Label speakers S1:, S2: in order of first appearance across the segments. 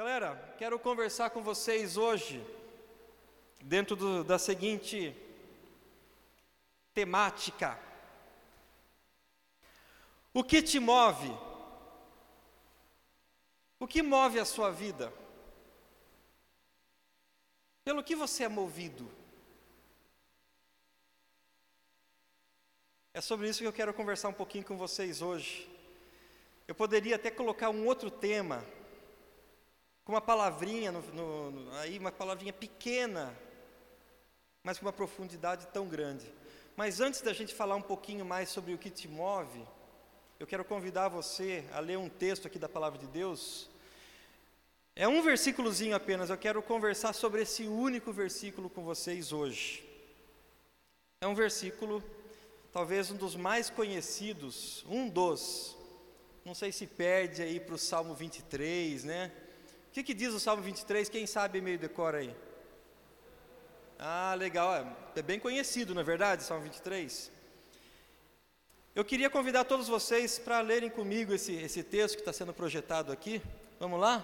S1: Galera, quero conversar com vocês hoje, dentro do, da seguinte temática: O que te move? O que move a sua vida? Pelo que você é movido? É sobre isso que eu quero conversar um pouquinho com vocês hoje. Eu poderia até colocar um outro tema, com uma palavrinha, no, no, no, aí uma palavrinha pequena, mas com uma profundidade tão grande. Mas antes da gente falar um pouquinho mais sobre o que te move, eu quero convidar você a ler um texto aqui da palavra de Deus. É um versículozinho apenas, eu quero conversar sobre esse único versículo com vocês hoje. É um versículo, talvez um dos mais conhecidos, um dos, não sei se perde aí para o Salmo 23, né? O que, que diz o Salmo 23? Quem sabe meio decora aí? Ah, legal, é, é bem conhecido, não é verdade, Salmo 23? Eu queria convidar todos vocês para lerem comigo esse, esse texto que está sendo projetado aqui. Vamos lá?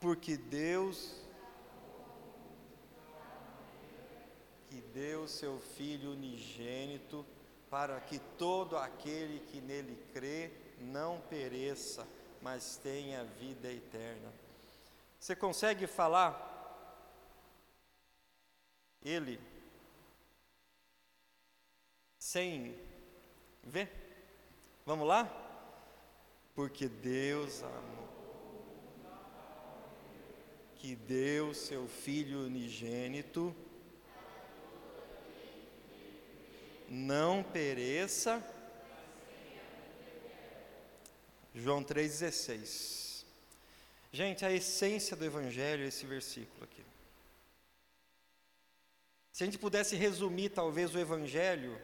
S1: Porque Deus que deu seu Filho unigênito para que todo aquele que nele crê não pereça, mas tenha vida eterna. Você consegue falar ele sem ver? Vamos lá? Porque Deus amou, que deu seu Filho unigênito, não pereça. João 3,16. Gente, a essência do Evangelho é esse versículo aqui. Se a gente pudesse resumir talvez o Evangelho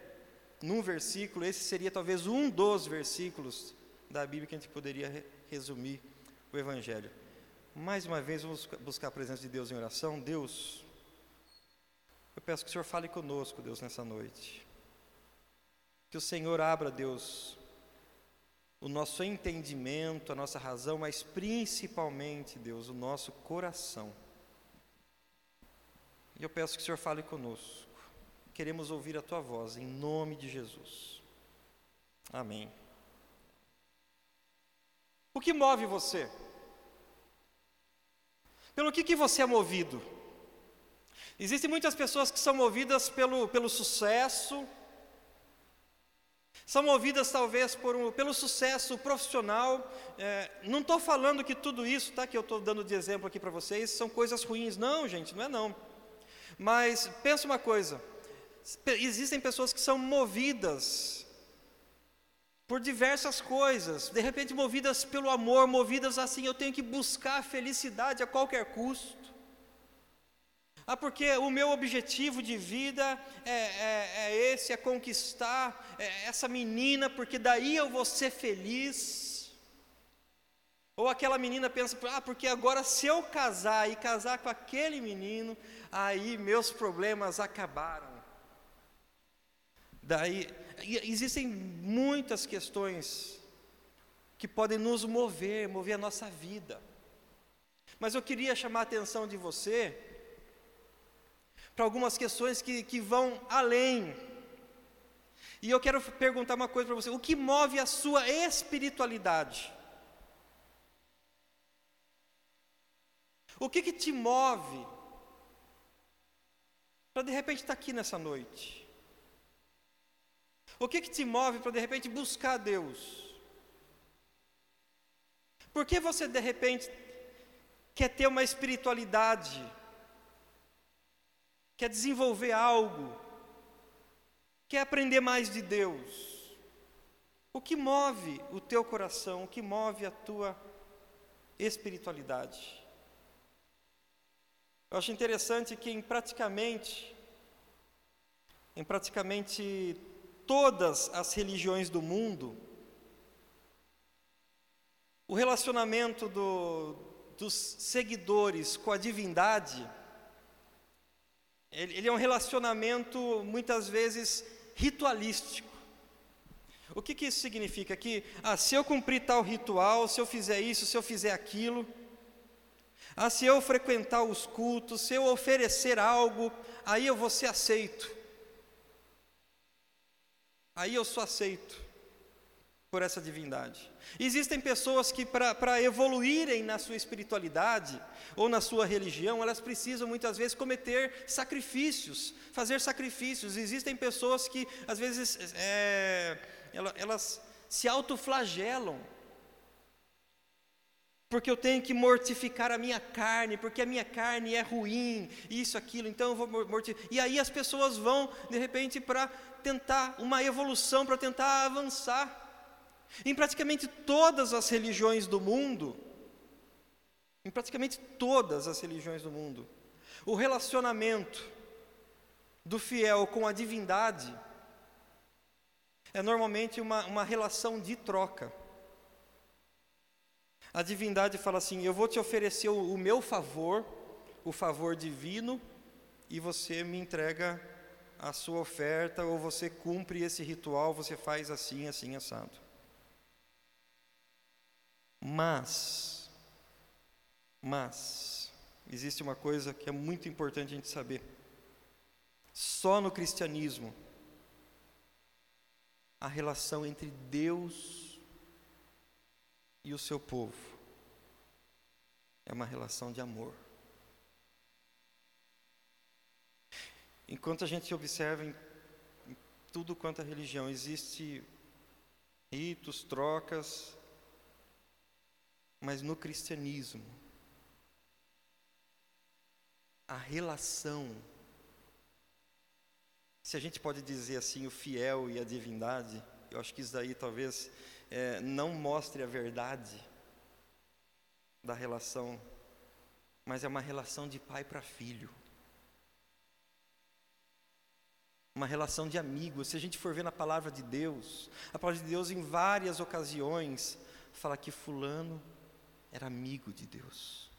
S1: num versículo, esse seria talvez um dos versículos da Bíblia que a gente poderia resumir o Evangelho. Mais uma vez, vamos buscar a presença de Deus em oração. Deus, eu peço que o Senhor fale conosco, Deus, nessa noite. Que o Senhor abra, Deus, o nosso entendimento, a nossa razão, mas principalmente, Deus, o nosso coração. E eu peço que o Senhor fale conosco. Queremos ouvir a tua voz, em nome de Jesus. Amém. O que move você? Pelo que, que você é movido? Existem muitas pessoas que são movidas pelo, pelo sucesso, são movidas talvez por pelo sucesso profissional. É, não estou falando que tudo isso, tá, que eu estou dando de exemplo aqui para vocês, são coisas ruins. Não, gente, não é não. Mas pensa uma coisa: existem pessoas que são movidas por diversas coisas, de repente movidas pelo amor, movidas assim, eu tenho que buscar a felicidade a qualquer custo. Ah, porque o meu objetivo de vida é, é, é esse, é conquistar é, essa menina, porque daí eu vou ser feliz. Ou aquela menina pensa, ah, porque agora se eu casar e casar com aquele menino, aí meus problemas acabaram. Daí, existem muitas questões que podem nos mover, mover a nossa vida. Mas eu queria chamar a atenção de você para algumas questões que, que vão além. E eu quero perguntar uma coisa para você: o que move a sua espiritualidade? O que, que te move para de repente estar tá aqui nessa noite? O que, que te move para de repente buscar Deus? Por que você de repente quer ter uma espiritualidade quer desenvolver algo, quer aprender mais de Deus. O que move o teu coração, o que move a tua espiritualidade? Eu acho interessante que em praticamente em praticamente todas as religiões do mundo, o relacionamento do, dos seguidores com a divindade ele, ele é um relacionamento muitas vezes ritualístico. O que, que isso significa? Que ah, se eu cumprir tal ritual, se eu fizer isso, se eu fizer aquilo, Ah, se eu frequentar os cultos, se eu oferecer algo, aí eu vou ser aceito. Aí eu sou aceito por essa divindade. Existem pessoas que, para evoluírem na sua espiritualidade ou na sua religião, elas precisam muitas vezes cometer sacrifícios, fazer sacrifícios. Existem pessoas que, às vezes, é, elas, se autoflagelam porque eu tenho que mortificar a minha carne, porque a minha carne é ruim, isso, aquilo, então eu vou mortificar. E aí as pessoas vão, de repente, para tentar uma evolução, para tentar avançar. Em praticamente todas as religiões do mundo, em praticamente todas as religiões do mundo, o relacionamento do fiel com a divindade é normalmente uma, uma relação de troca. A divindade fala assim: Eu vou te oferecer o, o meu favor, o favor divino, e você me entrega a sua oferta, ou você cumpre esse ritual, você faz assim, assim, assado. Mas, mas, existe uma coisa que é muito importante a gente saber. Só no cristianismo, a relação entre Deus e o seu povo é uma relação de amor. Enquanto a gente observa em tudo quanto é religião, existe ritos, trocas, mas no cristianismo, a relação, se a gente pode dizer assim, o fiel e a divindade, eu acho que isso daí talvez é, não mostre a verdade da relação, mas é uma relação de pai para filho. Uma relação de amigo. Se a gente for ver na palavra de Deus, a palavra de Deus em várias ocasiões fala que fulano era amigo de Deus.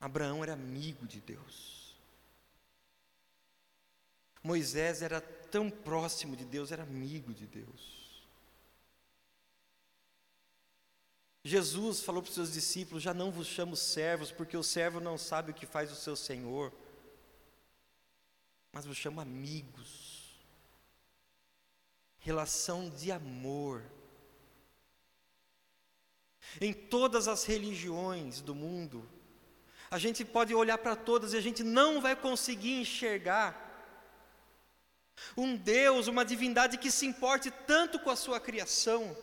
S1: Abraão era amigo de Deus. Moisés era tão próximo de Deus, era amigo de Deus. Jesus falou para os seus discípulos: Já não vos chamo servos, porque o servo não sabe o que faz o seu senhor, mas vos chamo amigos. Relação de amor. Em todas as religiões do mundo, a gente pode olhar para todas e a gente não vai conseguir enxergar um Deus, uma divindade que se importe tanto com a sua criação,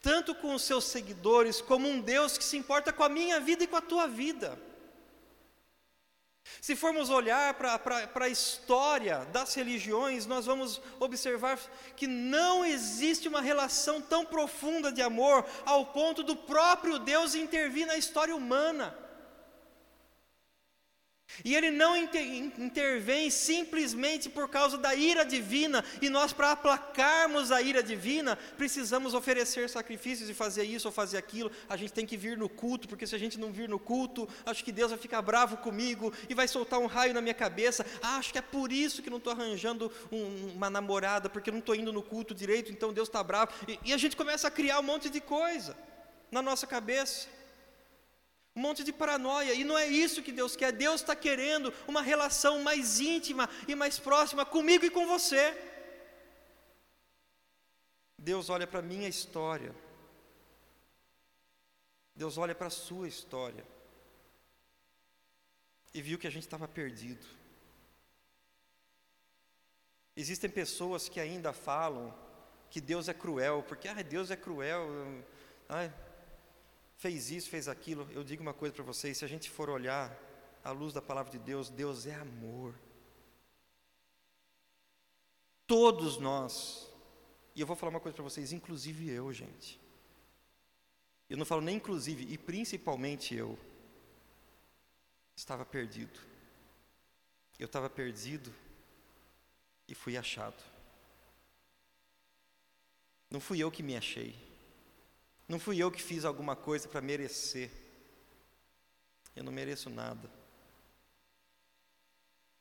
S1: tanto com os seus seguidores, como um Deus que se importa com a minha vida e com a tua vida. Se formos olhar para a história das religiões, nós vamos observar que não existe uma relação tão profunda de amor ao ponto do próprio Deus intervir na história humana. E ele não intervém simplesmente por causa da ira divina, e nós, para aplacarmos a ira divina, precisamos oferecer sacrifícios e fazer isso ou fazer aquilo. A gente tem que vir no culto, porque se a gente não vir no culto, acho que Deus vai ficar bravo comigo e vai soltar um raio na minha cabeça. Ah, acho que é por isso que não estou arranjando um, uma namorada, porque não estou indo no culto direito, então Deus está bravo. E, e a gente começa a criar um monte de coisa na nossa cabeça um monte de paranoia, e não é isso que Deus quer. Deus está querendo uma relação mais íntima e mais próxima comigo e com você. Deus olha para a minha história, Deus olha para a sua história, e viu que a gente estava perdido. Existem pessoas que ainda falam que Deus é cruel, porque ah, Deus é cruel. Ai, fez isso, fez aquilo. Eu digo uma coisa para vocês: se a gente for olhar à luz da palavra de Deus, Deus é amor. Todos nós, e eu vou falar uma coisa para vocês, inclusive eu, gente. Eu não falo nem inclusive, e principalmente eu, estava perdido. Eu estava perdido e fui achado. Não fui eu que me achei. Não fui eu que fiz alguma coisa para merecer. Eu não mereço nada.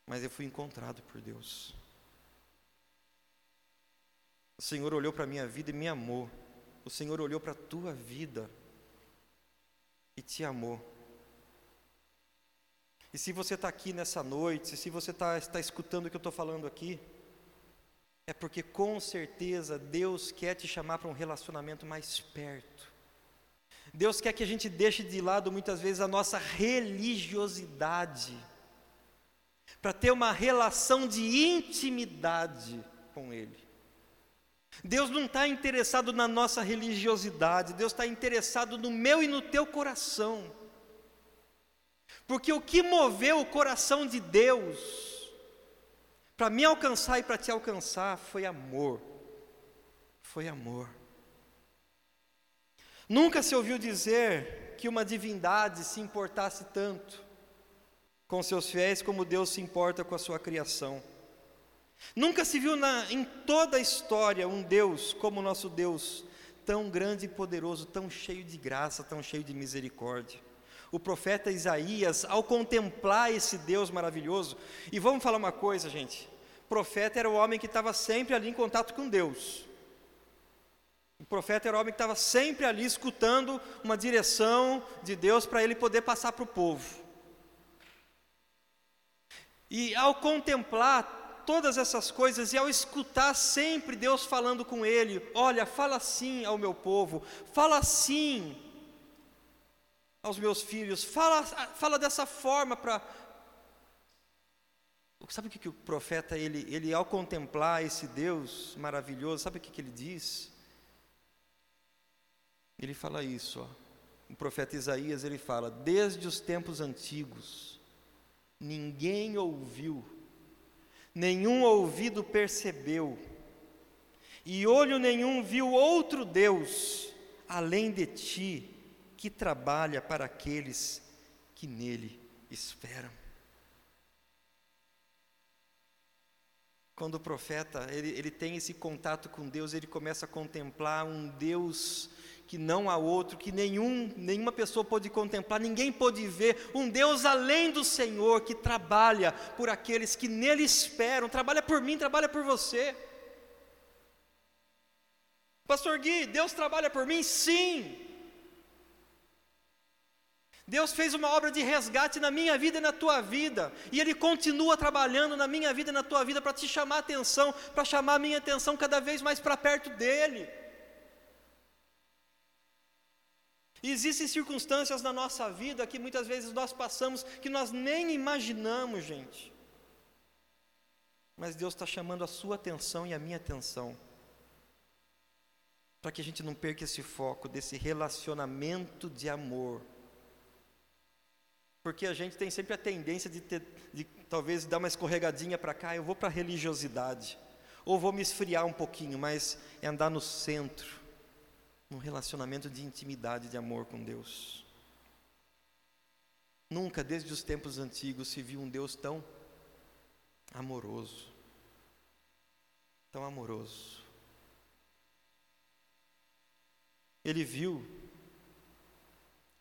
S1: Mas eu fui encontrado por Deus. O Senhor olhou para a minha vida e me amou. O Senhor olhou para a tua vida e te amou. E se você está aqui nessa noite, se você está, está escutando o que eu estou falando aqui, é porque com certeza Deus quer te chamar para um relacionamento mais perto. Deus quer que a gente deixe de lado muitas vezes a nossa religiosidade, para ter uma relação de intimidade com Ele. Deus não está interessado na nossa religiosidade, Deus está interessado no meu e no teu coração. Porque o que moveu o coração de Deus para me alcançar e para te alcançar foi amor. Foi amor. Nunca se ouviu dizer que uma divindade se importasse tanto com seus fiéis como Deus se importa com a sua criação. Nunca se viu na, em toda a história um Deus como o nosso Deus, tão grande e poderoso, tão cheio de graça, tão cheio de misericórdia o profeta Isaías, ao contemplar esse Deus maravilhoso, e vamos falar uma coisa, gente: o profeta era o homem que estava sempre ali em contato com Deus. O profeta era o homem que estava sempre ali escutando uma direção de Deus para ele poder passar para o povo. E ao contemplar todas essas coisas e ao escutar sempre Deus falando com ele: Olha, fala assim ao meu povo, fala assim aos meus filhos, fala, fala dessa forma para. Sabe o que, que o profeta, ele, ele ao contemplar esse Deus maravilhoso, sabe o que, que ele diz? Ele fala isso, ó. o profeta Isaías, ele fala: Desde os tempos antigos, ninguém ouviu, nenhum ouvido percebeu, e olho nenhum viu outro Deus além de ti, que trabalha para aqueles que nele esperam. Quando o profeta ele, ele tem esse contato com Deus, ele começa a contemplar um Deus que não há outro, que nenhum, nenhuma pessoa pode contemplar, ninguém pode ver, um Deus além do Senhor que trabalha por aqueles que nele esperam, trabalha por mim, trabalha por você. Pastor Gui, Deus trabalha por mim? Sim. Deus fez uma obra de resgate na minha vida e na tua vida, e Ele continua trabalhando na minha vida e na tua vida para te chamar a atenção, para chamar a minha atenção cada vez mais para perto dEle. E existem circunstâncias na nossa vida que muitas vezes nós passamos que nós nem imaginamos, gente. Mas Deus está chamando a sua atenção e a minha atenção, para que a gente não perca esse foco desse relacionamento de amor porque a gente tem sempre a tendência de, ter, de talvez dar uma escorregadinha para cá, eu vou para a religiosidade, ou vou me esfriar um pouquinho, mas é andar no centro, num relacionamento de intimidade, de amor com Deus. Nunca, desde os tempos antigos, se viu um Deus tão amoroso, tão amoroso. Ele viu,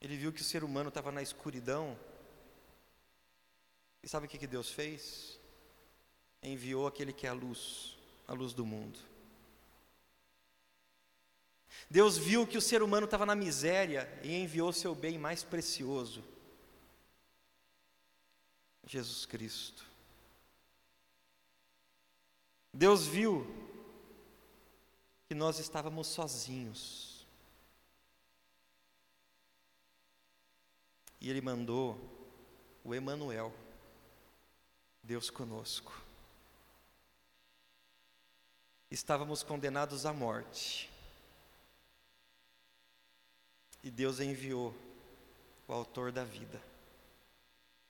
S1: ele viu que o ser humano estava na escuridão, e sabe o que, Deus fez? Enviou aquele que é a luz, a luz do mundo. Deus viu que o ser humano estava na miséria e enviou seu bem mais precioso, Jesus Cristo. Deus viu que nós estávamos sozinhos. E Ele mandou o Emanuel Deus conosco. Estávamos condenados à morte. E Deus enviou o autor da vida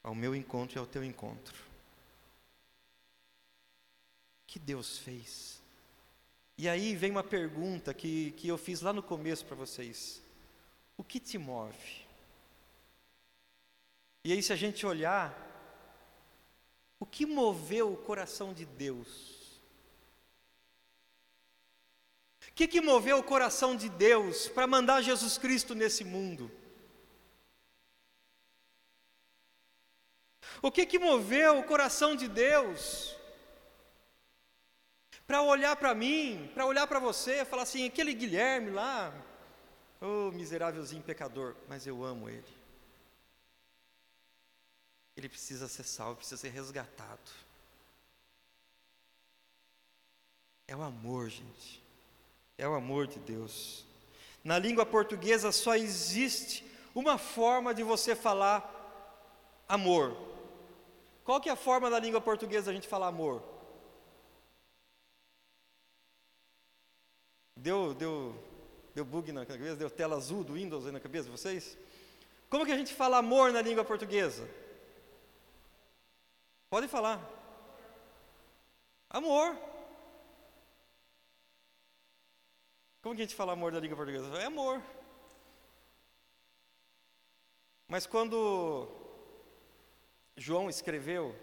S1: ao meu encontro e ao teu encontro. Que Deus fez? E aí vem uma pergunta que, que eu fiz lá no começo para vocês: O que te move? E aí, se a gente olhar o que moveu o coração de Deus? O que, que moveu o coração de Deus para mandar Jesus Cristo nesse mundo? O que, que moveu o coração de Deus para olhar para mim, para olhar para você, falar assim: aquele Guilherme lá, oh, miserávelzinho pecador, mas eu amo ele. Ele precisa ser salvo, precisa ser resgatado. É o amor, gente. É o amor de Deus. Na língua portuguesa só existe uma forma de você falar amor. Qual que é a forma da língua portuguesa da gente falar amor? Deu, deu, deu bug na cabeça? Deu tela azul do Windows aí na cabeça de vocês? Como que a gente fala amor na língua portuguesa? Pode falar. Amor. Como que a gente fala amor na língua portuguesa? É amor. Mas quando João escreveu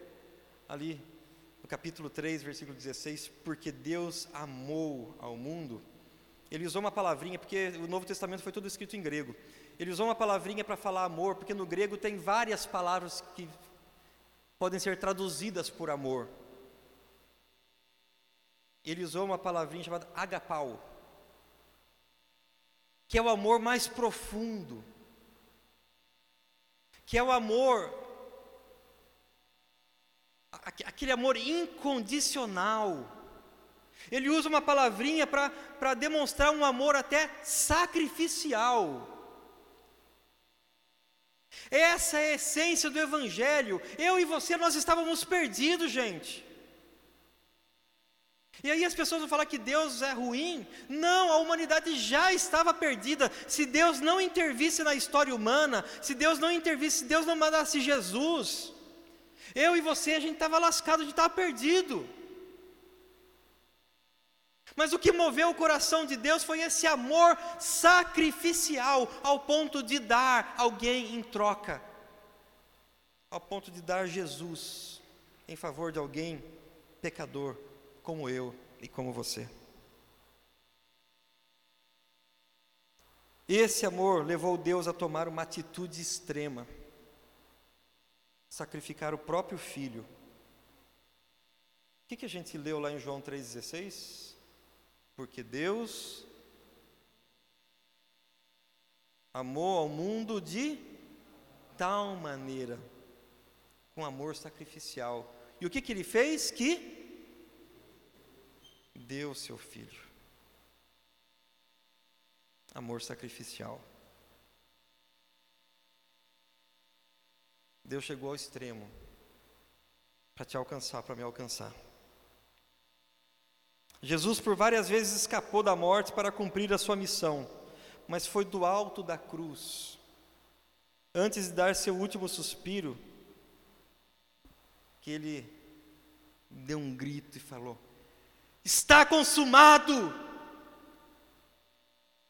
S1: ali no capítulo 3, versículo 16, porque Deus amou ao mundo, ele usou uma palavrinha, porque o Novo Testamento foi todo escrito em grego. Ele usou uma palavrinha para falar amor, porque no grego tem várias palavras que podem ser traduzidas por amor. Ele usou uma palavrinha chamada agapau, que é o amor mais profundo, que é o amor, aquele amor incondicional, ele usa uma palavrinha para demonstrar um amor até sacrificial. Essa é a essência do Evangelho. Eu e você, nós estávamos perdidos, gente. E aí as pessoas vão falar que Deus é ruim. Não, a humanidade já estava perdida. Se Deus não intervisse na história humana, se Deus não intervisse, se Deus não mandasse Jesus, eu e você, a gente estava lascado, a gente estava perdido. Mas o que moveu o coração de Deus foi esse amor sacrificial, ao ponto de dar alguém em troca, ao ponto de dar Jesus em favor de alguém pecador, como eu e como você. Esse amor levou Deus a tomar uma atitude extrema, sacrificar o próprio filho. O que, que a gente leu lá em João 3,16? Porque Deus amou ao mundo de tal maneira, com amor sacrificial. E o que, que ele fez? Que deu seu filho. Amor sacrificial. Deus chegou ao extremo para te alcançar, para me alcançar. Jesus por várias vezes escapou da morte para cumprir a sua missão, mas foi do alto da cruz, antes de dar seu último suspiro, que ele deu um grito e falou: Está consumado!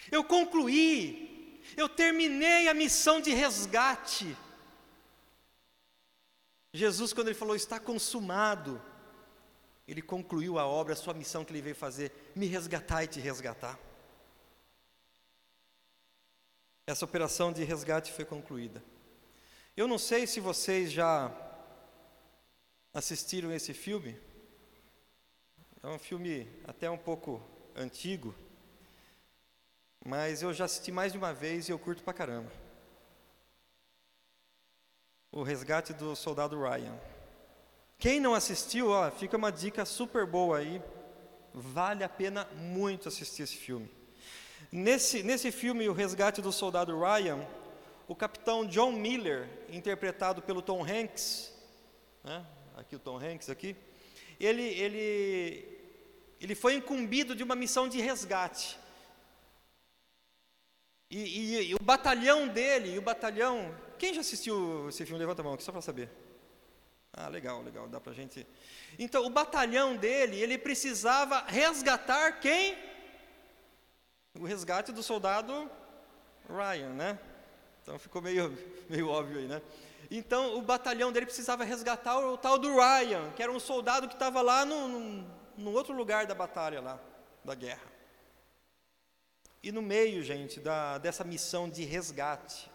S1: Eu concluí, eu terminei a missão de resgate. Jesus, quando ele falou está consumado, ele concluiu a obra, a sua missão que ele veio fazer, me resgatar e te resgatar. Essa operação de resgate foi concluída. Eu não sei se vocês já assistiram esse filme. É um filme até um pouco antigo, mas eu já assisti mais de uma vez e eu curto pra caramba. O Resgate do Soldado Ryan. Quem não assistiu, ó, fica uma dica super boa aí. Vale a pena muito assistir esse filme. Nesse, nesse filme, O Resgate do Soldado Ryan, o capitão John Miller, interpretado pelo Tom Hanks, né? aqui o Tom Hanks aqui, ele, ele, ele foi incumbido de uma missão de resgate. E, e, e o batalhão dele, o batalhão. Quem já assistiu esse filme? Levanta a mão aqui, só para saber. Ah, legal, legal, dá para a gente. Então, o batalhão dele, ele precisava resgatar quem? O resgate do soldado Ryan, né? Então ficou meio, meio óbvio aí, né? Então, o batalhão dele precisava resgatar o, o tal do Ryan, que era um soldado que estava lá no, no, no outro lugar da batalha lá, da guerra. E no meio, gente, da, dessa missão de resgate,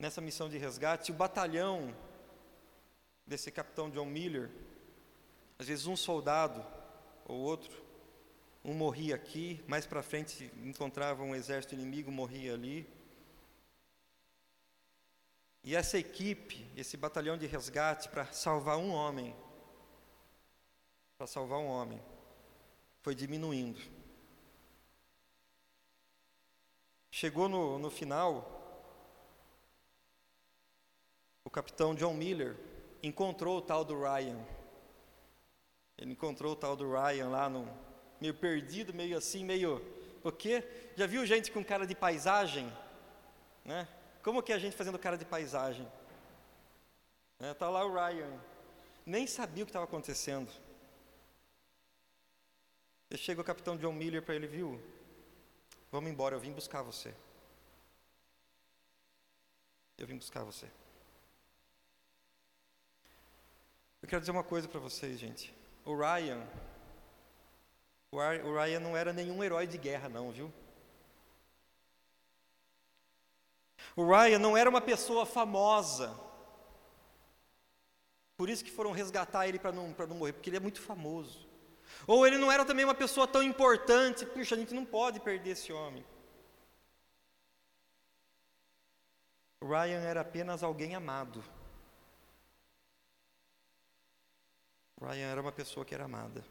S1: nessa missão de resgate, o batalhão desse capitão John Miller, às vezes um soldado ou outro, um morria aqui, mais para frente encontrava um exército inimigo, morria ali. E essa equipe, esse batalhão de resgate para salvar um homem, para salvar um homem, foi diminuindo. Chegou no, no final, o capitão John Miller encontrou o tal do Ryan. Ele encontrou o tal do Ryan lá, no, meio perdido, meio assim, meio. O quê? Já viu gente com cara de paisagem? Né? Como que é a gente fazendo cara de paisagem? Está né? Tá lá o Ryan. Nem sabia o que estava acontecendo. E chega o capitão John Miller para ele, viu? Vamos embora, eu vim buscar você. Eu vim buscar você. Eu quero dizer uma coisa para vocês, gente. O Ryan, o Ryan não era nenhum herói de guerra, não, viu? O Ryan não era uma pessoa famosa. Por isso que foram resgatar ele para não, não morrer, porque ele é muito famoso. Ou ele não era também uma pessoa tão importante, puxa, a gente não pode perder esse homem. O Ryan era apenas alguém amado. Ryan era uma pessoa que era amada.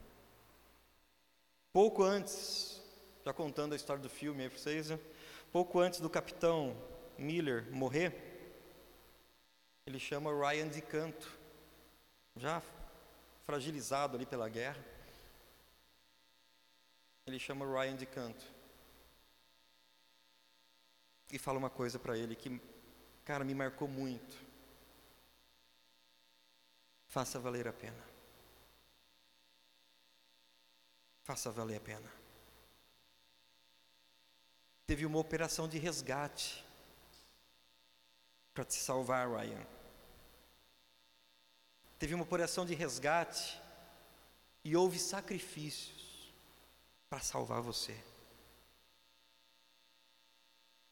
S1: Pouco antes, já contando a história do filme aí para vocês, né? pouco antes do capitão Miller morrer, ele chama Ryan de canto, já fragilizado ali pela guerra. Ele chama Ryan de canto. E fala uma coisa para ele que, cara, me marcou muito. Faça valer a pena. Faça valer a pena. Teve uma operação de resgate para te salvar, Ryan. Teve uma operação de resgate e houve sacrifícios para salvar você.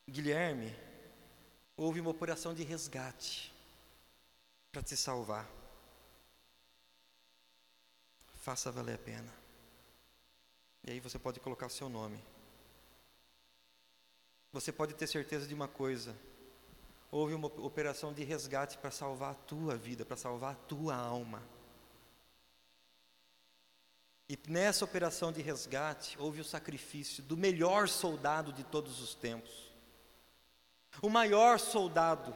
S1: Guilherme, houve uma operação de resgate para te salvar. Faça valer a pena. E aí você pode colocar seu nome. Você pode ter certeza de uma coisa: houve uma operação de resgate para salvar a tua vida, para salvar a tua alma. E nessa operação de resgate houve o sacrifício do melhor soldado de todos os tempos. O maior soldado,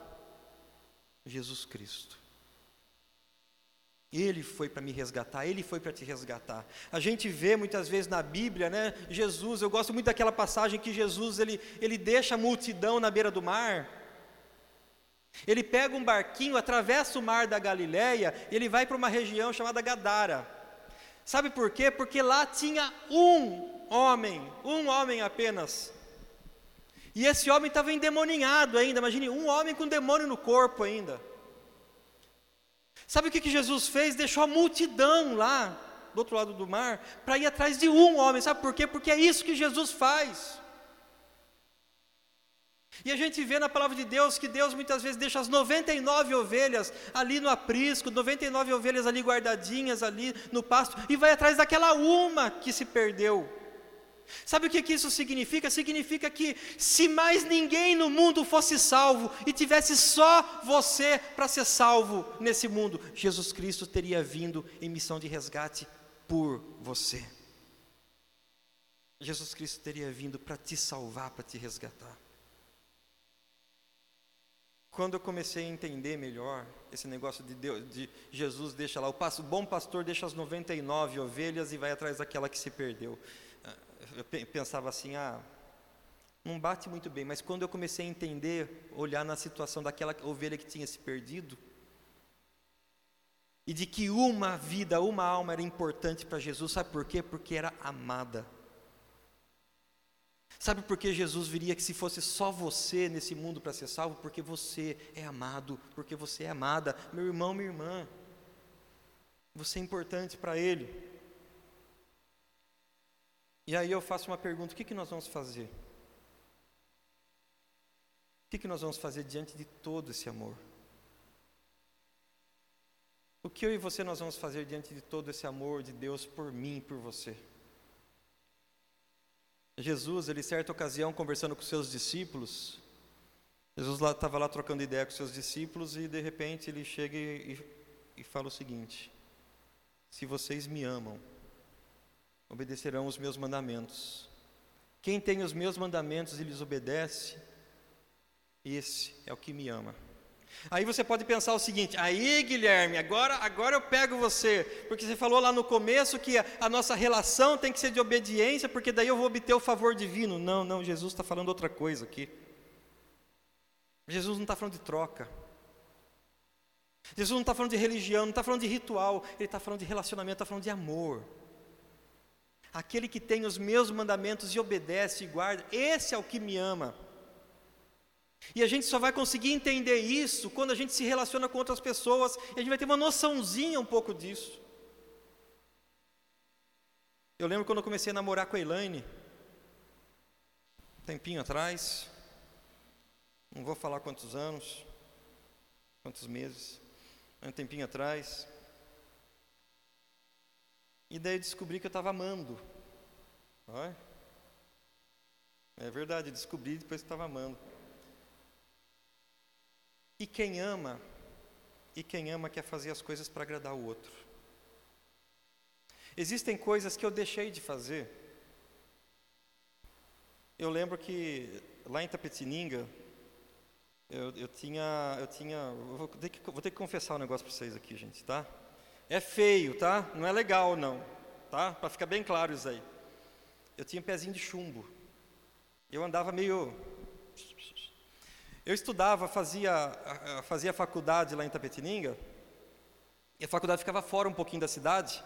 S1: Jesus Cristo. Ele foi para me resgatar, ele foi para te resgatar. A gente vê muitas vezes na Bíblia, né, Jesus, eu gosto muito daquela passagem que Jesus ele, ele deixa a multidão na beira do mar. Ele pega um barquinho, atravessa o mar da Galileia, ele vai para uma região chamada Gadara. Sabe por quê? Porque lá tinha um homem, um homem apenas. E esse homem estava endemoninhado ainda, imagine, um homem com demônio no corpo ainda. Sabe o que, que Jesus fez? Deixou a multidão lá, do outro lado do mar, para ir atrás de um homem. Sabe por quê? Porque é isso que Jesus faz. E a gente vê na palavra de Deus que Deus muitas vezes deixa as 99 ovelhas ali no aprisco, 99 ovelhas ali guardadinhas ali no pasto, e vai atrás daquela uma que se perdeu. Sabe o que, isso significa? Significa que se mais ninguém no mundo fosse salvo e tivesse só você para ser salvo nesse mundo, Jesus Cristo teria vindo em missão de resgate por você. Jesus Cristo teria vindo para te salvar, para te resgatar. Quando eu comecei a entender melhor esse negócio de, Deus, de Jesus deixa lá, o, o bom pastor deixa as 99 ovelhas e vai atrás daquela que se perdeu eu pensava assim, ah, não bate muito bem, mas quando eu comecei a entender, olhar na situação daquela ovelha que tinha se perdido, e de que uma vida, uma alma era importante para Jesus, sabe por quê? Porque era amada. Sabe por que Jesus viria que se fosse só você nesse mundo para ser salvo? Porque você é amado, porque você é amada, meu irmão, minha irmã. Você é importante para Ele. E aí eu faço uma pergunta: o que, que nós vamos fazer? O que, que nós vamos fazer diante de todo esse amor? O que eu e você nós vamos fazer diante de todo esse amor de Deus por mim e por você? Jesus, ele certa ocasião conversando com seus discípulos, Jesus estava lá, trocando ideia com seus discípulos e de repente ele chega e, e fala o seguinte: Se vocês me amam, obedecerão os meus mandamentos. Quem tem os meus mandamentos e lhes obedece, esse é o que me ama. Aí você pode pensar o seguinte: aí Guilherme, agora, agora eu pego você, porque você falou lá no começo que a, a nossa relação tem que ser de obediência, porque daí eu vou obter o favor divino. Não, não, Jesus está falando outra coisa aqui. Jesus não está falando de troca. Jesus não está falando de religião, não está falando de ritual, ele está falando de relacionamento, está falando de amor. Aquele que tem os meus mandamentos e obedece e guarda, esse é o que me ama. E a gente só vai conseguir entender isso quando a gente se relaciona com outras pessoas e a gente vai ter uma noçãozinha um pouco disso. Eu lembro quando eu comecei a namorar com a Elaine, tempinho atrás, não vou falar quantos anos, quantos meses, um tempinho atrás. E daí descobri que eu estava amando. Olha. É verdade, descobri depois que estava amando. E quem ama, e quem ama quer fazer as coisas para agradar o outro. Existem coisas que eu deixei de fazer. Eu lembro que lá em Tapetininga, eu, eu tinha, eu tinha, vou, ter que, vou ter que confessar um negócio para vocês aqui, gente, tá? É feio, tá? Não é legal, não, tá? Para ficar bem claro isso aí. Eu tinha um pezinho de chumbo. Eu andava meio eu estudava, fazia, fazia faculdade lá em Tapetininga, e a faculdade ficava fora um pouquinho da cidade,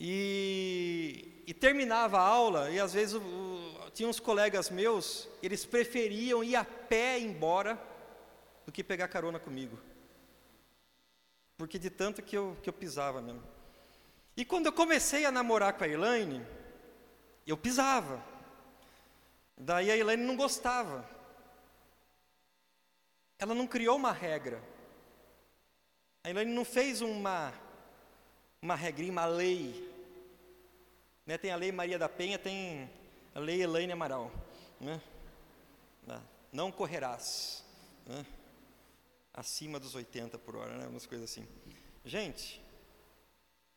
S1: e, e terminava a aula, e às vezes o, o, tinha uns colegas meus, eles preferiam ir a pé embora do que pegar carona comigo. Porque de tanto que eu, que eu pisava mesmo. E quando eu comecei a namorar com a Elaine, eu pisava. Daí a Elaine não gostava. Ela não criou uma regra. A Elaine não fez uma, uma regrinha, uma lei. Né? Tem a lei Maria da Penha, tem a lei Elaine Amaral. Né? Não correrás. Né? Acima dos 80 por hora, né? umas coisas assim. Gente,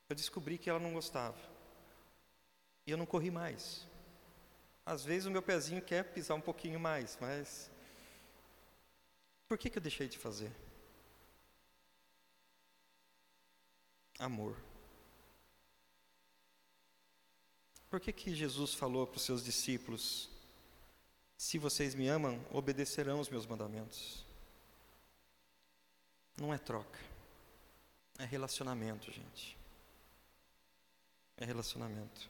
S1: eu descobri que ela não gostava. E eu não corri mais. Às vezes o meu pezinho quer pisar um pouquinho mais, mas por que, que eu deixei de fazer? Amor. Por que, que Jesus falou para os seus discípulos: Se vocês me amam, obedecerão os meus mandamentos? Não é troca, é relacionamento, gente. É relacionamento.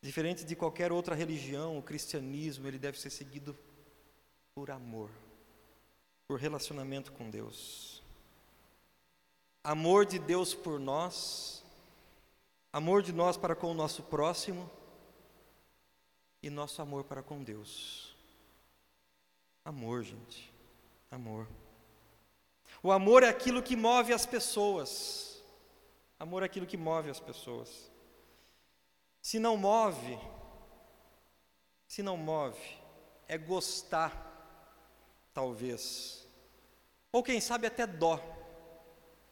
S1: Diferente de qualquer outra religião, o cristianismo ele deve ser seguido por amor, por relacionamento com Deus. Amor de Deus por nós, amor de nós para com o nosso próximo e nosso amor para com Deus. Amor, gente, amor. O amor é aquilo que move as pessoas. Amor é aquilo que move as pessoas. Se não move, se não move, é gostar talvez. Ou quem sabe até dó.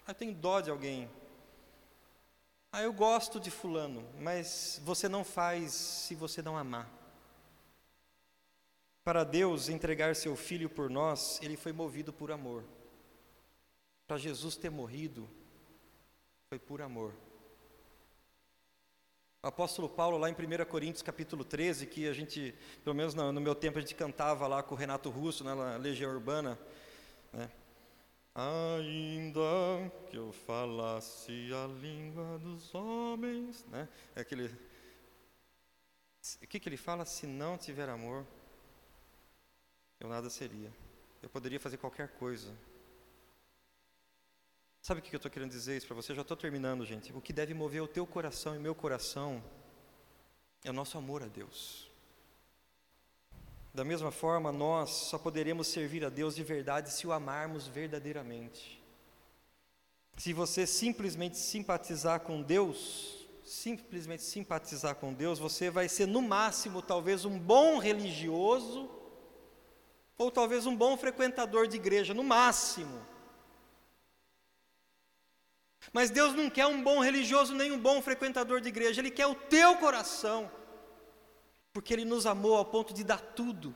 S1: Ah, eu tenho dó de alguém. Ah, eu gosto de fulano, mas você não faz se você não amar. Para Deus entregar seu filho por nós, ele foi movido por amor. Para Jesus ter morrido, foi por amor. O apóstolo Paulo, lá em 1 Coríntios capítulo 13, que a gente, pelo menos no, meu tempo, a gente cantava lá com o Renato Russo, né, na Legião Urbana, né? Ainda que eu falasse a língua dos homens, né? É aquele. O que, que ele fala? Se não tiver amor, eu nada seria. Eu poderia fazer qualquer coisa. Sabe o que eu estou querendo dizer isso para você? Eu já estou terminando, gente. O que deve mover o teu coração e o meu coração é o nosso amor a Deus. Da mesma forma, nós só poderemos servir a Deus de verdade se o amarmos verdadeiramente. Se você simplesmente simpatizar com Deus, simplesmente simpatizar com Deus, você vai ser no máximo talvez um bom religioso, Ou talvez um bom frequentador de igreja, no máximo. Mas Deus não quer um bom religioso nem um bom frequentador de igreja, Ele quer o teu coração, porque Ele nos amou ao ponto de dar tudo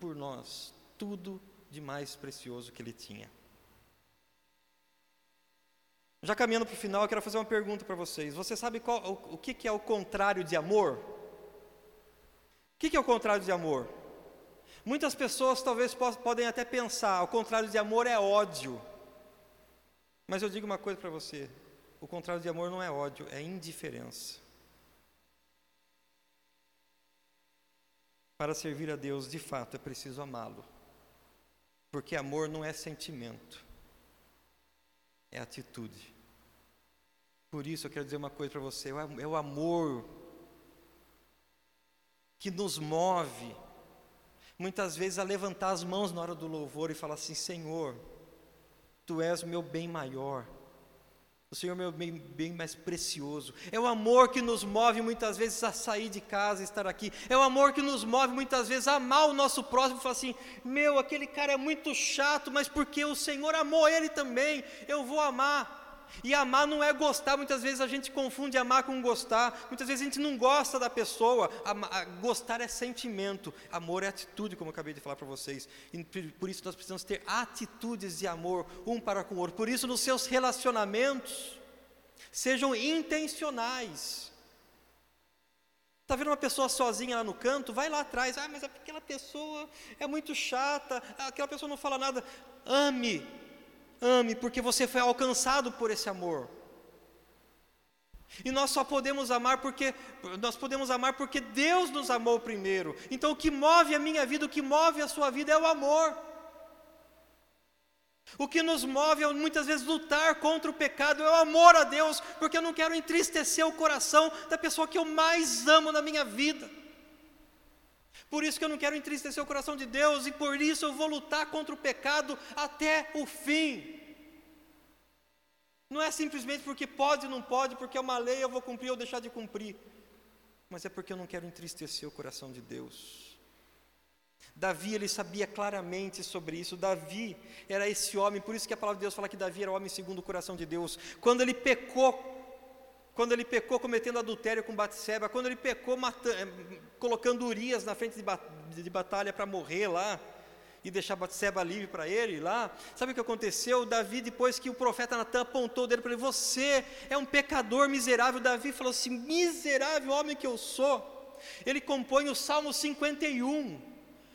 S1: por nós, tudo de mais precioso que Ele tinha. Já caminhando para o final, eu quero fazer uma pergunta para vocês. Você sabe qual, o, o que, que, é o contrário de amor? O que, que é o contrário de amor? Muitas pessoas talvez podem até pensar, o contrário de amor é ódio. Mas eu digo uma coisa para você: o contrário de amor não é ódio, é indiferença. Para servir a Deus, de fato, é preciso amá-lo. Porque amor não é sentimento, é atitude. Por isso eu quero dizer uma coisa para você: é o amor que nos move, muitas vezes, a levantar as mãos na hora do louvor e falar assim: Senhor, Tu és o meu bem maior. O Senhor é o meu bem, bem, mais precioso. É o amor que nos move muitas vezes a sair de casa e estar aqui. É o amor que nos move muitas vezes a amar o nosso próximo falar assim: meu, aquele cara é muito chato, mas porque o Senhor amou ele também, eu vou amar. E amar não é gostar, muitas vezes a gente confunde amar com gostar, muitas vezes a gente não gosta da pessoa, gostar é sentimento, amor é atitude, como eu acabei de falar para vocês. E por isso nós precisamos ter atitudes de amor um para com o outro. Por isso, nos seus relacionamentos, sejam intencionais. Está vendo uma pessoa sozinha lá no canto? Vai lá atrás. Ah, mas aquela pessoa é muito chata, aquela pessoa não fala nada. Ame, Ame, porque você foi alcançado por esse amor. E nós só podemos amar porque nós podemos amar porque Deus nos amou primeiro. Então o que move a minha vida, o que move a sua vida é o amor. O que nos move é muitas vezes lutar contra o pecado, é o amor a Deus, porque eu não quero entristecer o coração da pessoa que eu mais amo na minha vida. Por isso que eu não quero entristecer o coração de Deus e por isso eu vou lutar contra o pecado até o fim. Não é simplesmente porque pode ou não pode, porque é uma lei eu vou cumprir ou deixar de cumprir. Mas é porque eu não quero entristecer o coração de Deus. Davi, ele sabia claramente sobre isso. Davi era esse homem, por isso que a palavra de Deus fala que Davi era o homem segundo o coração de Deus. Quando ele pecou quando ele pecou cometendo adultério com Batseba, quando ele pecou matando, eh, colocando Urias na frente de, de batalha para morrer lá e deixar Batseba livre para ele lá. Sabe o que aconteceu? Davi, depois que o profeta Natan apontou dele para ele, você é um pecador miserável. Davi falou assim: miserável homem que eu sou. Ele compõe o Salmo 51.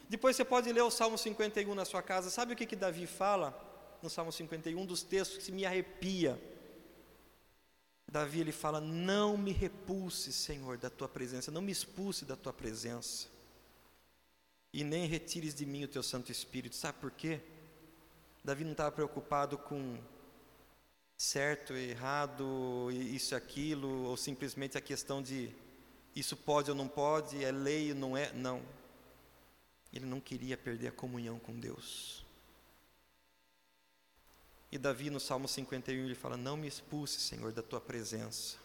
S1: Depois você pode ler o Salmo 51 na sua casa. Sabe o que, que Davi fala no Salmo 51? Um dos textos que me arrepia. Davi ele fala: Não me repulse, Senhor, da tua presença, não me expulse da tua presença, e nem retires de mim o teu Santo Espírito. Sabe por quê? Davi não estava preocupado com certo, errado, isso e aquilo, ou simplesmente a questão de isso pode ou não pode, é lei ou não é. Não. Ele não queria perder a comunhão com Deus. E Davi, no Salmo 51, ele fala: Não me expulse, Senhor, da tua presença,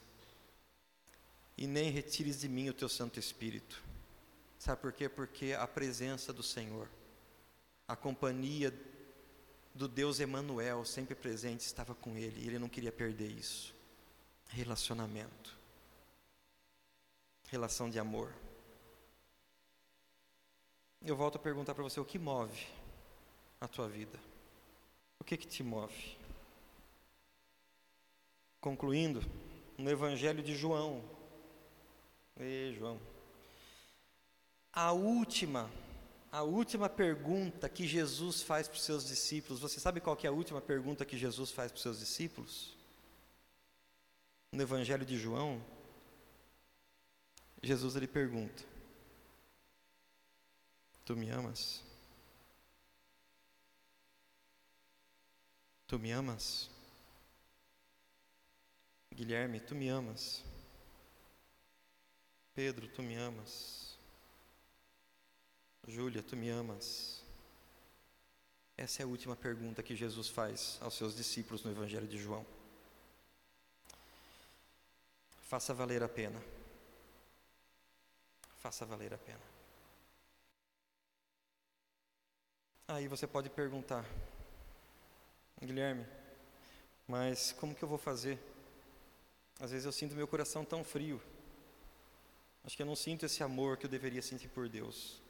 S1: e nem retires de mim o teu Santo Espírito. Sabe por quê? Porque a presença do Senhor, a companhia do Deus Emanuel, sempre presente, estava com ele, e ele não queria perder isso. Relacionamento, relação de amor. Eu volto a perguntar para você: o que move a tua vida? O que que te move? Concluindo, no Evangelho de João. Ei, João. A última, a última pergunta que Jesus faz para os seus discípulos. Você sabe qual é a última pergunta que Jesus faz para os seus discípulos? No Evangelho de João, Jesus ele pergunta: Tu me amas? Tu me amas? Guilherme, tu me amas? Pedro, tu me amas? Júlia, tu me amas? Essa é a última pergunta que Jesus faz aos seus discípulos no Evangelho de João. Faça valer a pena. Faça valer a pena. Aí você pode perguntar, Guilherme, mas como que eu vou fazer? Às vezes eu sinto meu coração tão frio. Acho que eu não sinto esse amor que eu deveria sentir por Deus.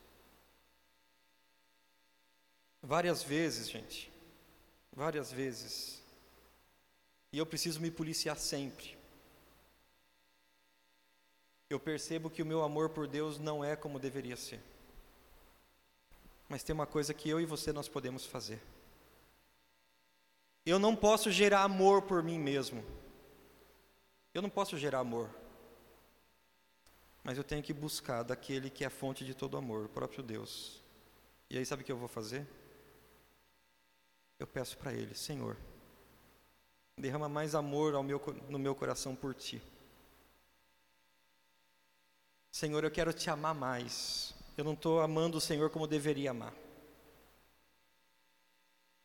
S1: Várias vezes, gente, várias vezes. E eu preciso me policiar sempre. Eu percebo que o meu amor por Deus não é como deveria ser. Mas tem uma coisa que eu e você nós podemos fazer. Eu não posso gerar amor por mim mesmo. Eu não posso gerar amor. Mas eu tenho que buscar daquele que é a fonte de todo amor, o próprio Deus. E aí sabe o que eu vou fazer? Eu peço para Ele, Senhor, derrama mais amor meu, no meu coração por Ti. Senhor, eu quero te amar mais. Eu não estou amando o Senhor como deveria amar.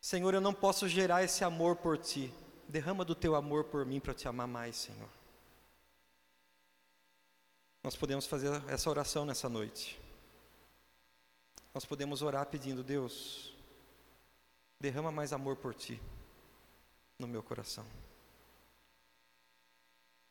S1: Senhor, eu não posso gerar esse amor por Ti. Derrama do Teu amor por mim para te amar mais, Senhor. Nós podemos fazer essa oração nessa noite. Nós podemos orar pedindo, Deus, derrama mais amor por ti no meu coração.